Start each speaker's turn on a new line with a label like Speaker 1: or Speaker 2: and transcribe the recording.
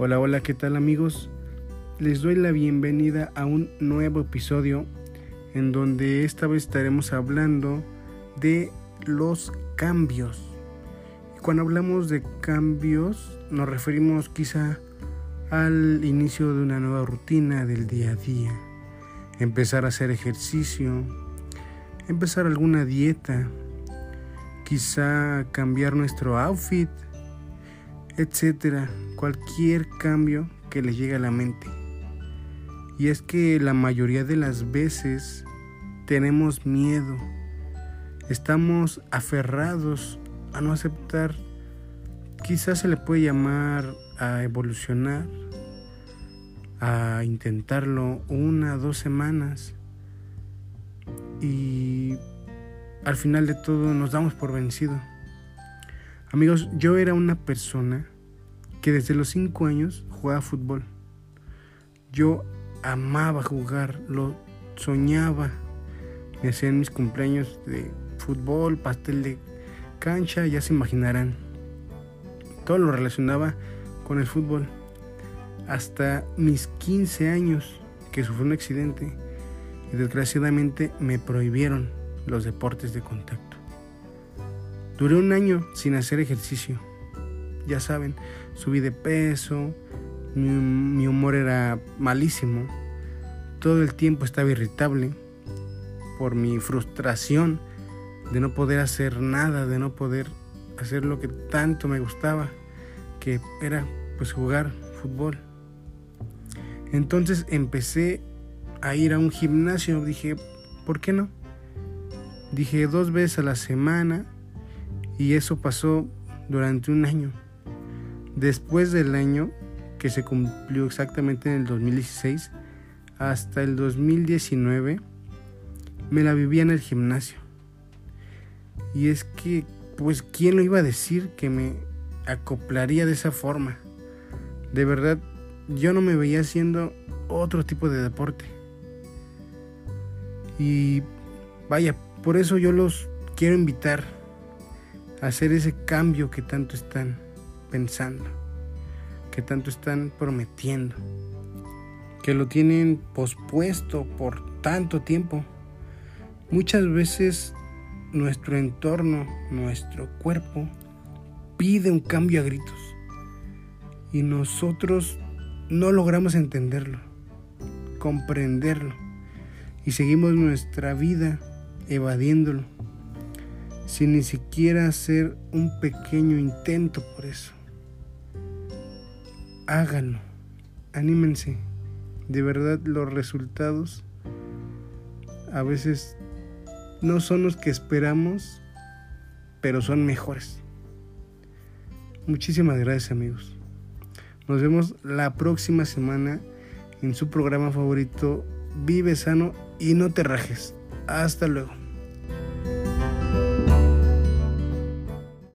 Speaker 1: Hola, hola, ¿qué tal amigos? Les doy la bienvenida a un nuevo episodio en donde esta vez estaremos hablando de los cambios. Cuando hablamos de cambios nos referimos quizá al inicio de una nueva rutina del día a día. Empezar a hacer ejercicio, empezar alguna dieta, quizá cambiar nuestro outfit, etcétera, cualquier cambio que le llegue a la mente. Y es que la mayoría de las veces tenemos miedo, estamos aferrados a no aceptar, quizás se le puede llamar a evolucionar, a intentarlo una, dos semanas y al final de todo nos damos por vencido. Amigos, yo era una persona que desde los 5 años jugaba fútbol. Yo amaba jugar, lo soñaba. Me hacían mis cumpleaños de fútbol, pastel de cancha, ya se imaginarán. Todo lo relacionaba con el fútbol. Hasta mis 15 años que sufrí un accidente y desgraciadamente me prohibieron los deportes de contacto. Duré un año sin hacer ejercicio. Ya saben, subí de peso, mi, humor era malísimo, todo el tiempo estaba irritable por mi frustración de no poder hacer nada, de no poder hacer lo que tanto me gustaba, que era pues jugar fútbol. Entonces empecé a ir a un gimnasio, dije, ¿por qué no? Dije dos veces a la semana y eso pasó durante un año. Después del año, que se cumplió exactamente en el 2016, hasta el 2019, me la vivía en el gimnasio. Y es que, pues, ¿quién lo iba a decir que me acoplaría de esa forma? De verdad, yo no me veía haciendo otro tipo de deporte. Y vaya, por eso yo los quiero invitar hacer ese cambio que tanto están pensando, que tanto están prometiendo, que lo tienen pospuesto por tanto tiempo. Muchas veces nuestro entorno, nuestro cuerpo, pide un cambio a gritos y nosotros no logramos entenderlo, comprenderlo y seguimos nuestra vida evadiéndolo sin ni siquiera hacer un pequeño intento por eso. Háganlo, anímense. De verdad los resultados a veces no son los que esperamos, pero son mejores. Muchísimas gracias amigos. Nos vemos la próxima semana en su programa favorito Vive sano y no te rajes. Hasta luego.